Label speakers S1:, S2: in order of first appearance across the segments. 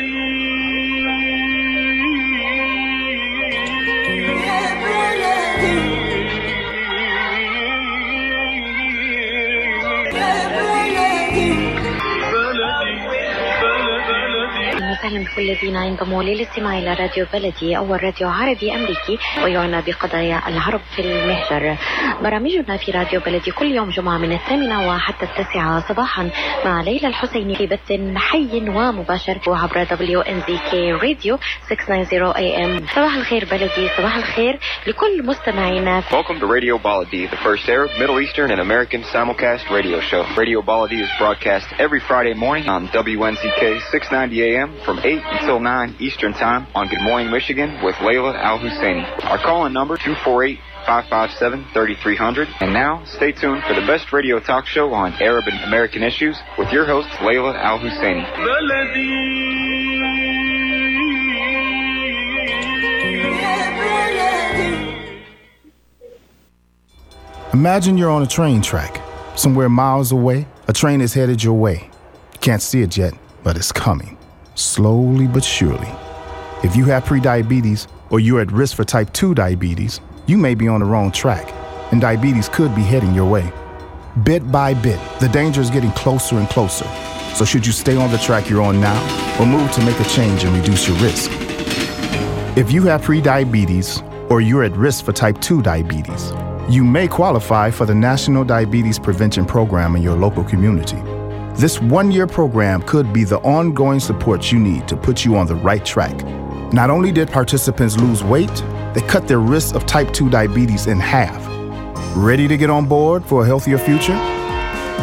S1: الذي وسهلا بكل الذين ينضموا للاستماع إلى راديو بلدي اول راديو عربي أمريكي ويعنى بقضايا العرب في المهجر. برامجنا في راديو بلدي كل يوم جمعة من الثامنة وحتى التاسعة صباحا مع ليلى الحسيني في بث حي ومباشر زي كي راديو 690 اي ام. صباح الخير بلدي صباح الخير لكل مستمعينا.
S2: Welcome to Radio Baladi, the first Arab, Middle Eastern, and American simulcast radio show. Radio Baladi is broadcast every Friday morning on WNZK 690 AM from 8 until 9 Eastern Time on Good Morning Michigan with Layla Al Husseini. Our call in number 248 557 3300. And now, stay tuned for the best radio talk show on Arab and American issues with your host, Layla Al Husseini.
S3: Imagine you're on a train track. Somewhere miles away, a train is headed your way. You can't see it yet, but it's coming. Slowly but surely. If you have prediabetes or you're at risk for type 2 diabetes, you may be on the wrong track, and diabetes could be heading your way. Bit by bit, the danger is getting closer and closer. So, should you stay on the track you're on now or move to make a change and reduce your risk? If you have prediabetes or you're at risk for type 2 diabetes, you may qualify for the National Diabetes Prevention Program in your local community. This one year program could be the ongoing support you need to put you on the right track. Not only did participants lose weight, they cut their risk of type 2 diabetes in half. Ready to get on board for a healthier future?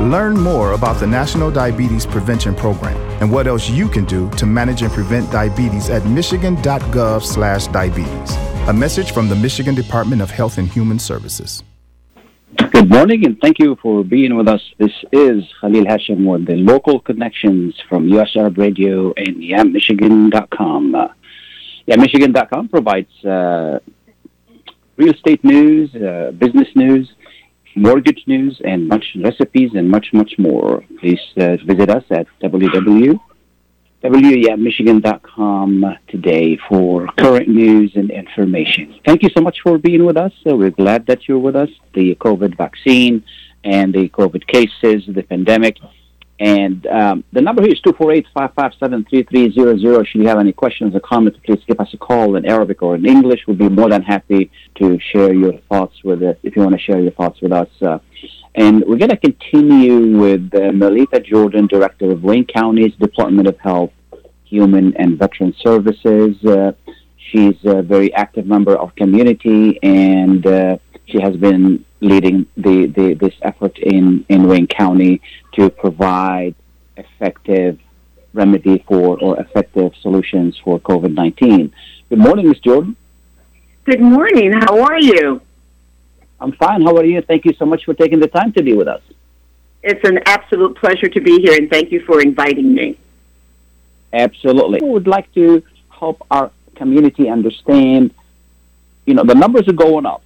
S3: Learn more about the National Diabetes Prevention Program and what else you can do to manage and prevent diabetes at michigan.gov/diabetes. A message from the Michigan Department of Health and Human Services.
S4: Good morning and thank you for being with us. This is Khalil Hashim with the local connections from US Arab Radio and YamMichigan.com. Uh, YamMichigan.com provides uh, real estate news, uh, business news, mortgage news, and much recipes and much, much more. Please uh, visit us at www WYamMichigan.com today for current news and information. Thank you so much for being with us. Uh, we're glad that you're with us. The COVID vaccine and the COVID cases, the pandemic. And um, the number here is 248-557-3300. Should you have any questions or comments, please give us a call in Arabic or in English. We'll be more than happy to share your thoughts with us if you want to share your thoughts with us. Uh, and we're going to continue with uh, Melita Jordan, Director of Wayne County's Department of Health, Human and Veteran Services. Uh, she's a very active member of community, and uh, she has been leading the, the, this effort in, in Wayne County to provide effective remedy for or effective solutions for COVID-19. Good morning, Ms. Jordan.
S5: Good morning. How are you?
S4: I'm fine. How are you? Thank you so much for taking the time to be with us.
S5: It's an absolute pleasure to be here, and thank you for inviting me.
S4: Absolutely. We would like to help our community understand, you know, the numbers are going up.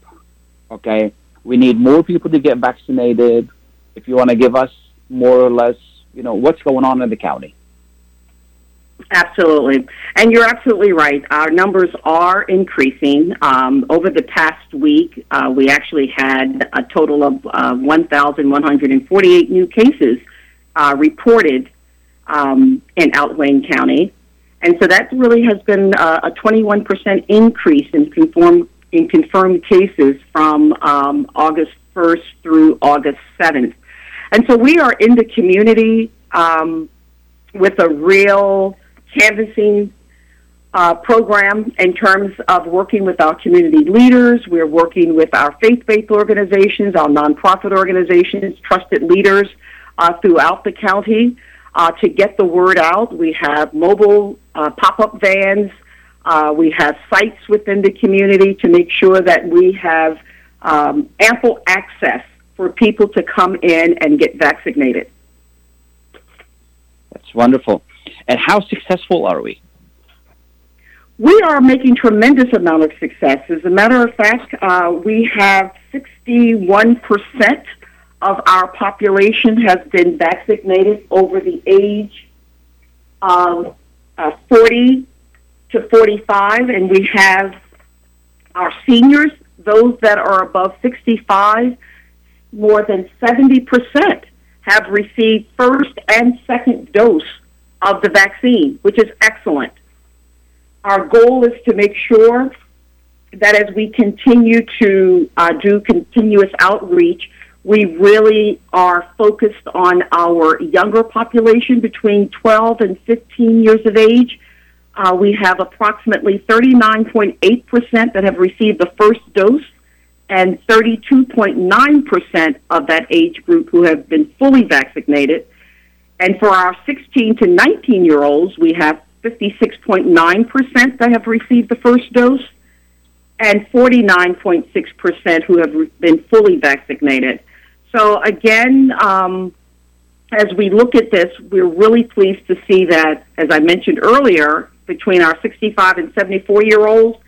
S4: Okay. We need more people to get vaccinated. If you want to give us more or less, you know, what's going on in the county.
S5: Absolutely. And you're absolutely right. Our numbers are increasing. Um, over the past week, uh, we actually had a total of uh, 1,148 new cases uh, reported um, in Outwayne County. And so that really has been uh, a 21% increase in, conform, in confirmed cases from um, August 1st through August 7th. And so we are in the community um, with a real canvassing uh, program in terms of working with our community leaders. We're working with our faith-based organizations, our nonprofit organizations, trusted leaders uh, throughout the county uh, to get the word out. We have mobile uh, pop-up vans. Uh, we have sites within the community to make sure that we have um, ample access for people to come in and get vaccinated.
S4: That's wonderful. And how successful are we?
S5: We are making tremendous amount of success. As a matter of fact, uh, we have 61% of our population has been vaccinated over the age of uh, 40 to 45, and we have our seniors, those that are above 65, more than 70% have received first and second dose of the vaccine, which is excellent. Our goal is to make sure that as we continue to uh, do continuous outreach, we really are focused on our younger population between 12 and 15 years of age. Uh, we have approximately 39.8% that have received the first dose and 32.9% of that age group who have been fully vaccinated. And for our 16 to 19 year olds, we have 56.9% that have received the first dose and 49.6% who have been fully vaccinated. So, again, um, as we look at this, we're really pleased to see that, as I mentioned earlier, between our 65 and 74 year olds,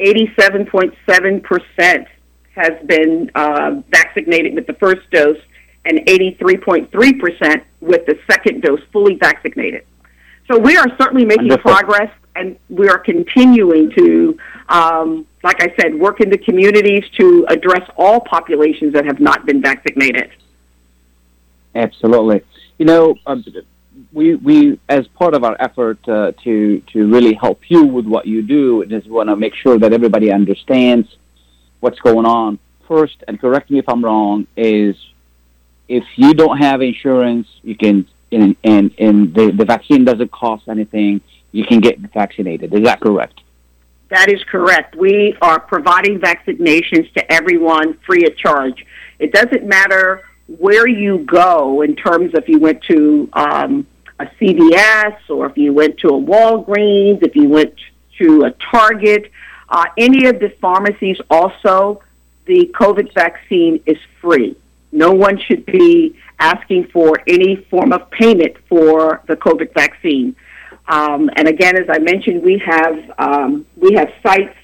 S5: 87.7% has been uh, vaccinated with the first dose and 83.3% with the second dose fully vaccinated. So we are certainly making progress and we are continuing to, um, like I said, work in the communities to address all populations that have not been vaccinated.
S4: Absolutely. You know, um, we, we, as part of our effort uh, to, to really help you with what you do, just want to make sure that everybody understands what's going on. First, and correct me if I'm wrong, is if you don't have insurance, you can, and, and, and the, the vaccine doesn't cost anything, you can get vaccinated. Is that correct?
S5: That is correct. We are providing vaccinations to everyone free of charge. It doesn't matter where you go in terms of if you went to um, a CVS or if you went to a Walgreens, if you went to a Target, uh, any of the pharmacies also, the COVID vaccine is free. No one should be asking for any form of payment for the COVID vaccine. Um, and again, as I mentioned, we have um, we have sites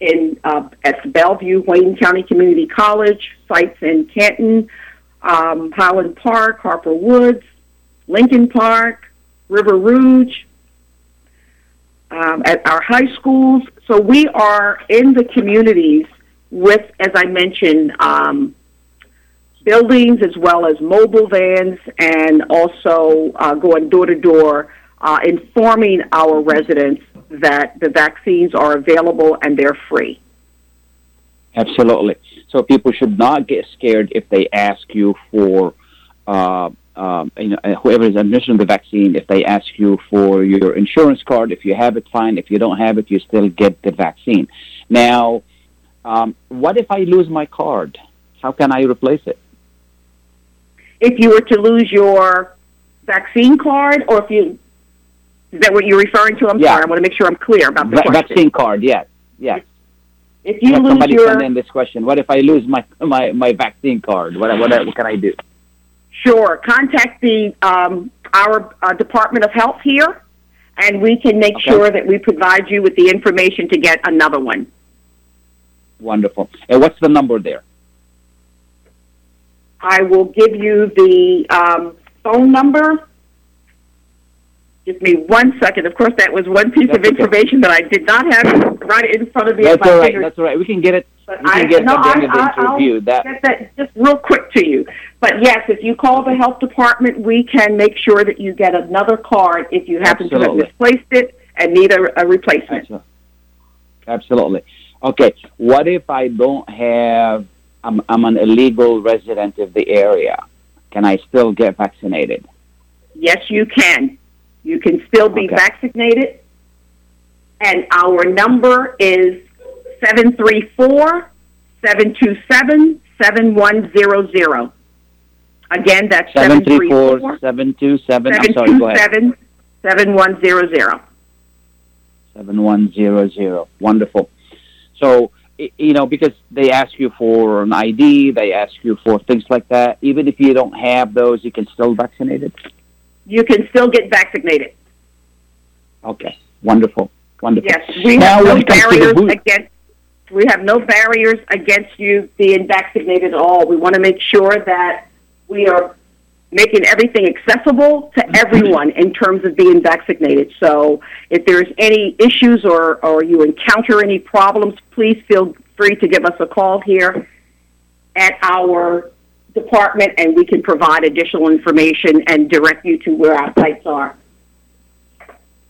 S5: in uh, at Belleville, Wayne County Community College, sites in Canton, um, Highland Park, Harper Woods, Lincoln Park, River Rouge, um, at our high schools. So we are in the communities with, as I mentioned, um, buildings as well as mobile vans, and also uh, going door to door, uh, informing our residents that the vaccines are available and they're free.
S4: Absolutely. So people should not get scared if they ask you for uh, um, you know, whoever is administering the vaccine, if they ask you for your insurance card, if you have it, fine. If you don't have it, you still get the vaccine. Now, um, what if I lose my card? How can I replace it?
S5: If you were to lose your vaccine card, or if you is that what you're referring to? I'm yeah. sorry. I want to make sure I'm clear about the Va-
S4: question. Vaccine card, yes, yes.
S5: If you lose
S4: somebody
S5: your
S4: send in this question, what if I lose my my, my vaccine card? What, what what can I do?
S5: Sure. Contact the um, our uh, Department of Health here, and we can make okay. sure that we provide you with the information to get another one.
S4: Wonderful. And what's the number there?
S5: I will give you the um, phone number. Give me one second. Of course, that was one piece That's of information okay. that I did not have right in front of me.
S4: That's all right. That's all right. We can get it but you can I, get no, I, I, interview.
S5: That. get that just real quick to you. But yes, if you call the health department, we can make sure that you get another card if you happen Absolutely. to have misplaced it and need a, a replacement.
S4: Absolutely. Absolutely. Okay. What if I don't have? I'm, I'm an illegal resident of the area. Can I still get vaccinated?
S5: Yes, you can. You can still be okay. vaccinated. And our number is 734 727 7100. Again, that's 734
S4: 727 7100. 7100. Wonderful. So, you know, because they ask you for an ID, they ask you for things like that. Even if you don't have those, you can still vaccinate it?
S5: You can still get vaccinated.
S4: Okay, wonderful, wonderful.
S5: Yes, we now, have no barriers against we have no barriers against you being vaccinated at all. We want to make sure that we are making everything accessible to mm-hmm. everyone in terms of being vaccinated. So if there's any issues or, or you encounter any problems, please feel free to give us a call here at our department and we can provide additional information and direct you to where our sites are.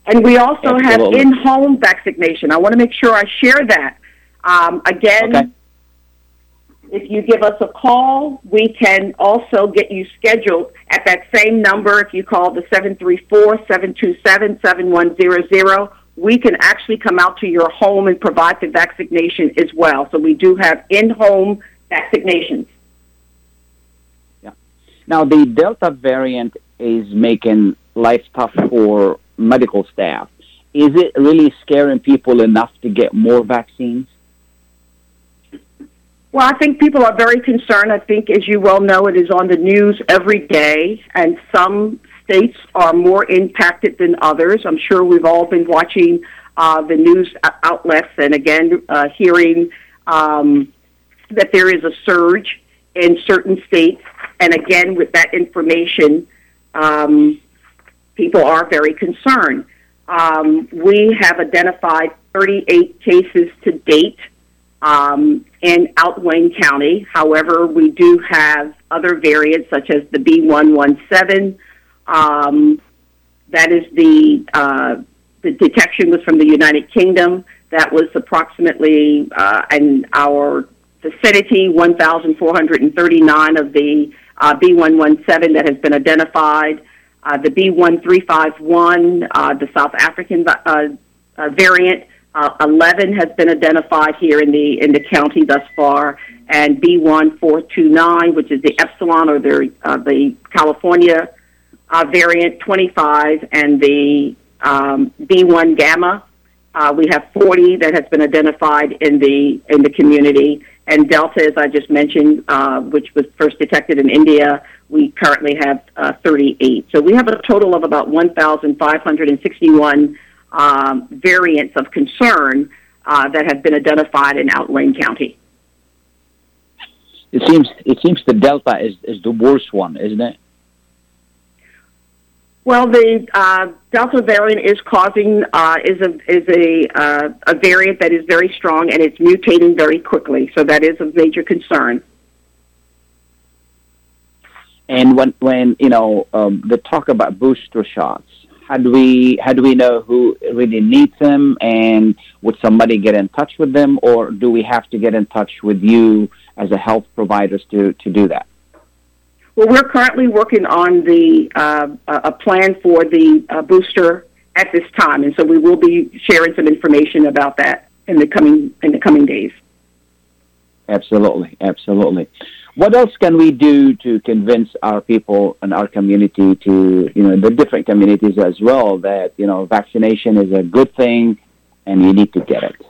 S5: And we also
S4: Absolutely.
S5: have in-home vaccination. I want to make sure I share that. Um, again,
S4: Okay.
S5: if you give us a call, we can also get you scheduled at that same number. If you call the 734-727-7100, we can actually come out to your home and provide the vaccination as well. So we do have in-home vaccinations.
S4: Now, the Delta variant is making life tough for medical staff. Is it really scaring people enough to get more vaccines?
S5: Well, I think people are very concerned. I think, as you well know, it is on the news every day, and some states are more impacted than others. I'm sure we've all been watching uh, the news outlets and again uh, hearing um, that there is a surge in certain states. And again, with that information, um, people are very concerned. Um, we have identified 38 cases to date um, in Out Wayne County. However, we do have other variants such as the B117. Um, that is the uh, the detection was from the United Kingdom. That was approximately uh, in our vicinity 1,439 of the uh, B117 that has been identified. Uh, the B1351, uh, the South African uh, uh, variant, uh, 11 has been identified here in the in the county thus far, and B1429, which is the Epsilon or the uh, the California uh, variant, 25, and the um, P1 Gamma. Uh, we have 40 that has been identified in the in the community, and Delta, as I just mentioned, uh, which was first detected in India, we currently have uh, 38. So we have a total of about 1,561 um, variants of concern uh, that have been identified in Out Wayne County.
S4: It seems it seems the Delta is, is the worst one, isn't it?
S5: Well, the uh, Delta variant is causing uh, is a is a uh, a variant that is very strong and it's mutating very quickly. So that is a major concern.
S4: And when when you know um, the talk about booster shots, how do we how do we know who really needs them, and would somebody get in touch with them, or do we have to get in touch with you as a health providers to to do that?
S5: Well, we're currently working on the uh, a a plan for the uh, booster at this time, and so we will be sharing some information about that in the coming in the coming days.
S4: Absolutely, absolutely. What else can we do to convince our people and our community to, you know, the different communities as well that, you know, vaccination is a good thing and you need to get it?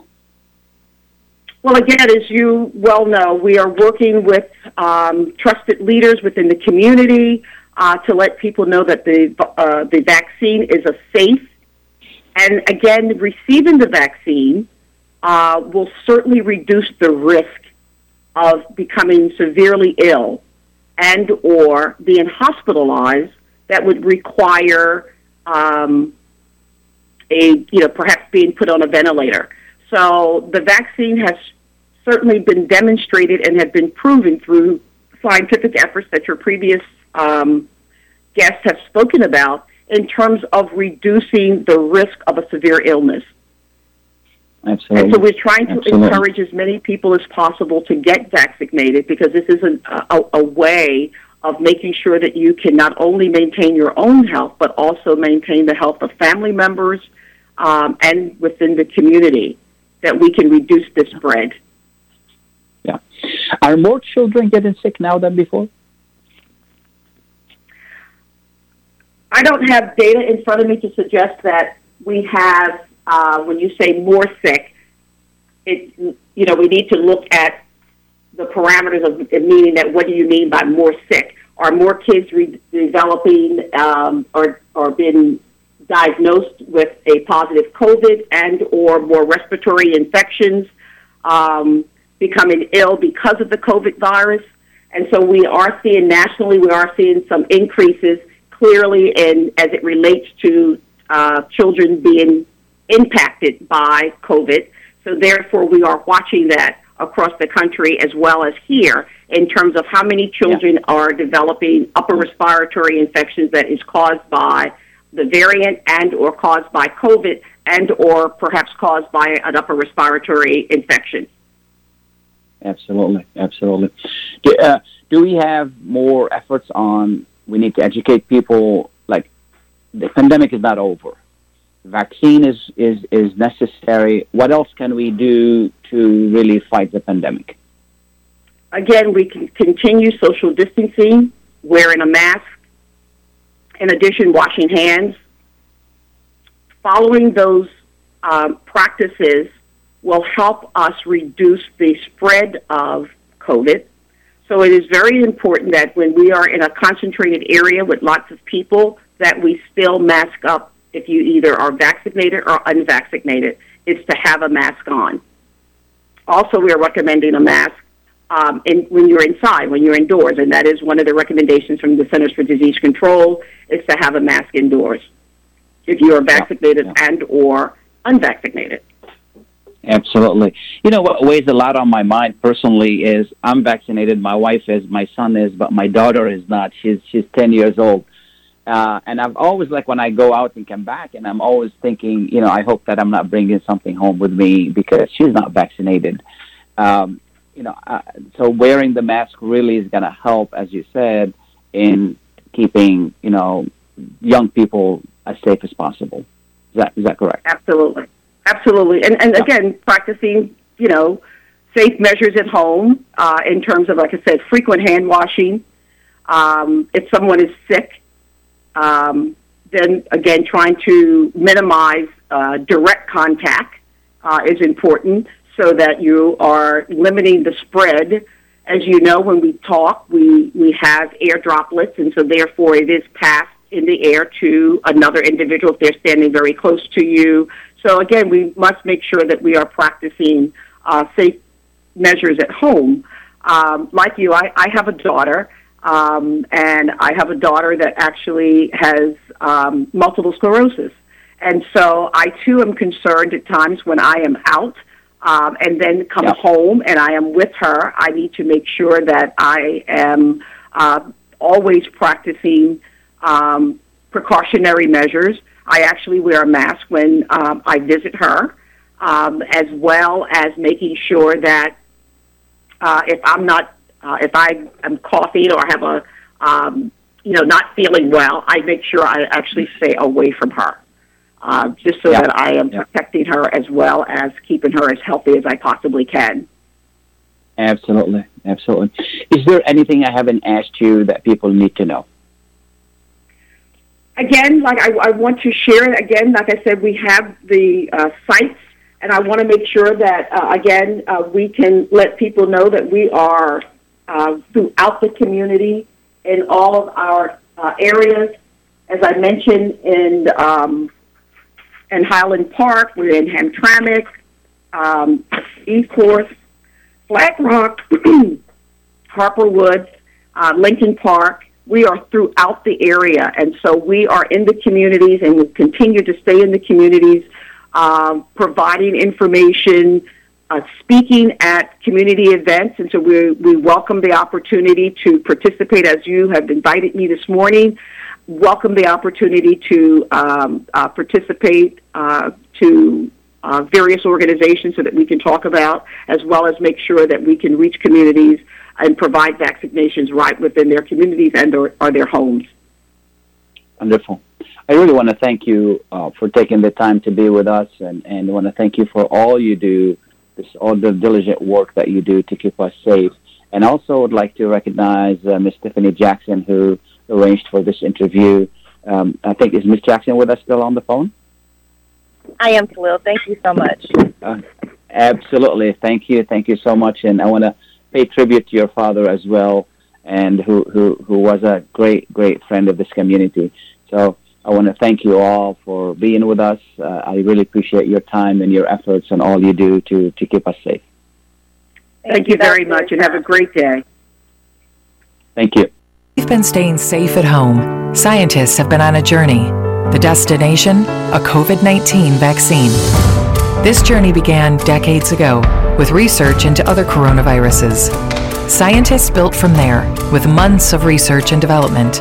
S5: Well, again, as you well know, we are working with um, trusted leaders within the community uh, to let people know that the uh, the vaccine is a safe. And again, receiving the vaccine uh, will certainly reduce the risk of becoming severely ill and or being hospitalized that would require um, a you know perhaps being put on a ventilator. So the vaccine has certainly been demonstrated and have been proven through scientific efforts that your previous um, guests have spoken about in terms of reducing the risk of a severe illness.
S4: Absolutely.
S5: And so we're trying to
S4: Absolutely.
S5: encourage as many people as possible to get vaccinated because this is a, a, a way of making sure that you can not only maintain your own health, but also maintain the health of family members um, and within the community, that we can reduce the spread.
S4: Yeah. Are more children getting sick now than before?
S5: I don't have data in front of me to suggest that we have, uh, when you say more sick, it, you know, we need to look at the parameters of meaning that what do you mean by more sick? Are more kids re- developing um, or, or being diagnosed with a positive COVID and or more respiratory infections, um, becoming ill because of the COVID virus? And so we are seeing nationally, we are seeing some increases clearly in as it relates to uh, children being impacted by COVID. So therefore, we are watching that across the country as well as here in terms of how many children yeah. are developing upper respiratory infections that is caused by the variant and or caused by COVID and or perhaps caused by an upper respiratory infection.
S4: Absolutely, absolutely. Do, uh, do we have more efforts on? We need to educate people. Like the pandemic is not over. Vaccine is is is necessary. What else can we do to really fight the pandemic?
S5: Again, we can continue social distancing, wearing a mask. In addition, washing hands. Following those um, practices will help us reduce the spread of COVID. So it is very important that when we are in a concentrated area with lots of people, that we still mask up if you either are vaccinated or unvaccinated, is to have a mask on. Also, we are recommending a mask um, in, when you're inside, when you're indoors, and that is one of the recommendations from the Centers for Disease Control is to have a mask indoors if you are vaccinated yeah. and or unvaccinated.
S4: Absolutely. You know what weighs a lot on my mind personally is I'm vaccinated, my wife is, my son is, but my daughter is not. She's she's 10 years old. Uh, and I've always like when I go out and come back, and I'm always thinking, you know, I hope that I'm not bringing something home with me because she's not vaccinated. Um, you know, uh, so wearing the mask really is going to help, as you said, in keeping you know young people as safe as possible. Is that is that correct?
S5: Absolutely, absolutely, and and again, practicing you know safe measures at home uh, in terms of, like I said, frequent hand washing. Um, if someone is sick, um, then again, trying to minimize uh, direct contact uh, is important so that you are limiting the spread. As you know, when we talk, we, we have air droplets, and so therefore it is passed in the air to another individual if they're standing very close to you. So again, we must make sure that we are practicing uh, safe measures at home. Um, like you, I, I have a daughter, um, and I have a daughter that actually has um, multiple sclerosis. And so I too am concerned at times when I am out um, and then come yep. home and I am with her. I need to make sure that I am uh, always practicing um, precautionary measures. I actually wear a mask when um, I visit her, um, as well as making sure that uh, if I'm not uh, if I am coughing or have a, um, you know, not feeling well, I make sure I actually stay away from her, uh, just so yeah. that I am yeah. protecting her as well as keeping her as healthy as I possibly can.
S4: Absolutely, absolutely. Is there anything I haven't asked you that people need to know?
S5: Again, like I, I want to share it again. Like I said, we have the uh, sites and I want to make sure that uh, again uh, we can let people know that we are uh, throughout the community in all of our uh, areas. As I mentioned in um, in Highland Park, we're in Hamtramck, um, Eastport, Flat Rock, Harper Woods, uh, Lincoln Park. We are throughout the area, and so we are in the communities, and we continue to stay in the communities, uh, providing information, uh, speaking at community events, and so we, we welcome the opportunity to participate as you have invited me this morning. Welcome the opportunity to um, uh, participate uh, to uh, various organizations so that we can talk about, as well as make sure that we can reach communities and provide vaccinations right within their communities and or, or their homes.
S4: Wonderful. I really want to thank you uh, for taking the time to be with us, and, and want to thank you for all you do this, all the diligent work that you do to keep us safe. And also would like to recognize uh, Ms. Tiffany Jackson, who arranged for this interview. Um, I think, is Ms. Jackson with us still on the phone?
S6: I am, Khalil. Thank you so much.
S4: Uh, absolutely. Thank you. Thank you so much. And I want to pay tribute to your father as well, and who, who, who was a great, great friend of this community. So I want to thank you all for being with us. Uh, I really appreciate your time and your efforts and all you do to, to keep us safe.
S5: Thank, thank you very much and have a great day.
S4: Thank you.
S7: We've been staying safe at home. Scientists have been on a journey. The destination? A COVID 19 vaccine. This journey began decades ago with research into other coronaviruses. Scientists built from there with months of research and development,